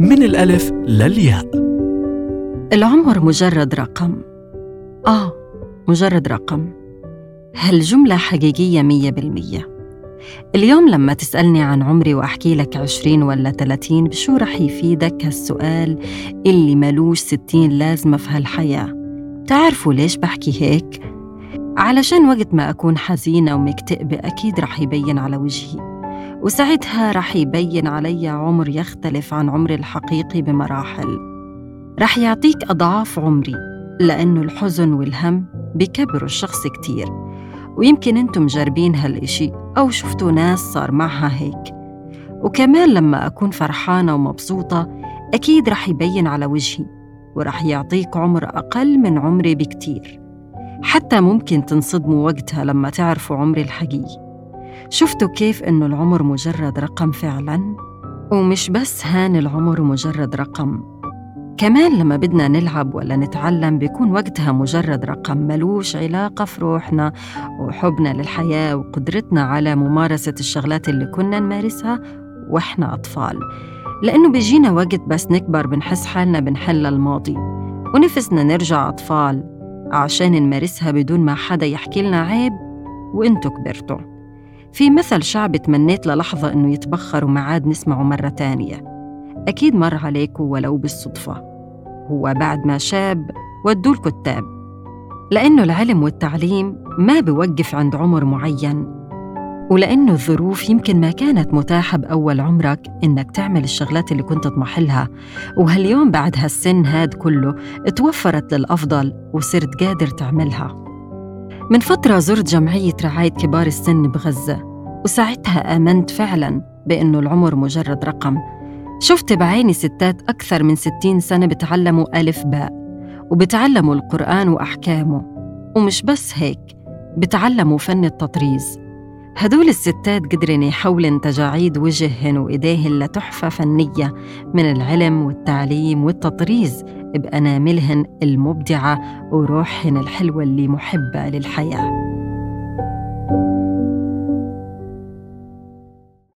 من الألف للياء العمر مجرد رقم. آه مجرد رقم. هالجملة حقيقية مية بالمية. اليوم لما تسألني عن عمري وأحكي لك عشرين ولا تلاتين بشو رح يفيدك هالسؤال اللي ملوش ستين لازمة في هالحياة؟ تعرفوا ليش بحكي هيك؟ علشان وقت ما أكون حزينة ومكتئبة أكيد رح يبين على وجهي. وساعتها رح يبين علي عمر يختلف عن عمري الحقيقي بمراحل. رح يعطيك أضعاف عمري لأنه الحزن والهم بكبروا الشخص كتير. ويمكن أنتم مجربين هالإشي أو شفتوا ناس صار معها هيك. وكمان لما أكون فرحانة ومبسوطة أكيد رح يبين على وجهي ورح يعطيك عمر أقل من عمري بكتير. حتى ممكن تنصدموا وقتها لما تعرفوا عمري الحقيقي. شفتوا كيف إنه العمر مجرد رقم فعلاً؟ ومش بس هان العمر مجرد رقم. كمان لما بدنا نلعب ولا نتعلم بيكون وقتها مجرد رقم ملوش علاقة في روحنا وحبنا للحياة وقدرتنا على ممارسة الشغلات اللي كنا نمارسها وإحنا أطفال. لأنه بيجينا وقت بس نكبر بنحس حالنا بنحل الماضي. ونفسنا نرجع أطفال عشان نمارسها بدون ما حدا يحكي لنا عيب وإنتو كبرتوا. في مثل شعبي تمنيت للحظة إنه يتبخر وما عاد نسمعه مرة تانية. أكيد مر عليكم ولو بالصدفة. هو بعد ما شاب ودوا الكتاب. لأنه العلم والتعليم ما بوقف عند عمر معين. ولأنه الظروف يمكن ما كانت متاحة بأول عمرك إنك تعمل الشغلات اللي كنت تطمح لها وهاليوم بعد هالسن هاد كله توفرت للأفضل وصرت قادر تعملها. من فترة زرت جمعية رعاية كبار السن بغزة وساعتها آمنت فعلاً بأنه العمر مجرد رقم. شفت بعيني ستات أكثر من ستين سنة بتعلموا ألف باء وبتعلموا القرآن وأحكامه. ومش بس هيك بتعلموا فن التطريز. هدول الستات قدرن يحولن تجاعيد وجههن وإيديهن لتحفة فنية من العلم والتعليم والتطريز. بأناملهن المبدعة وروحهن الحلوة اللي محبة للحياة.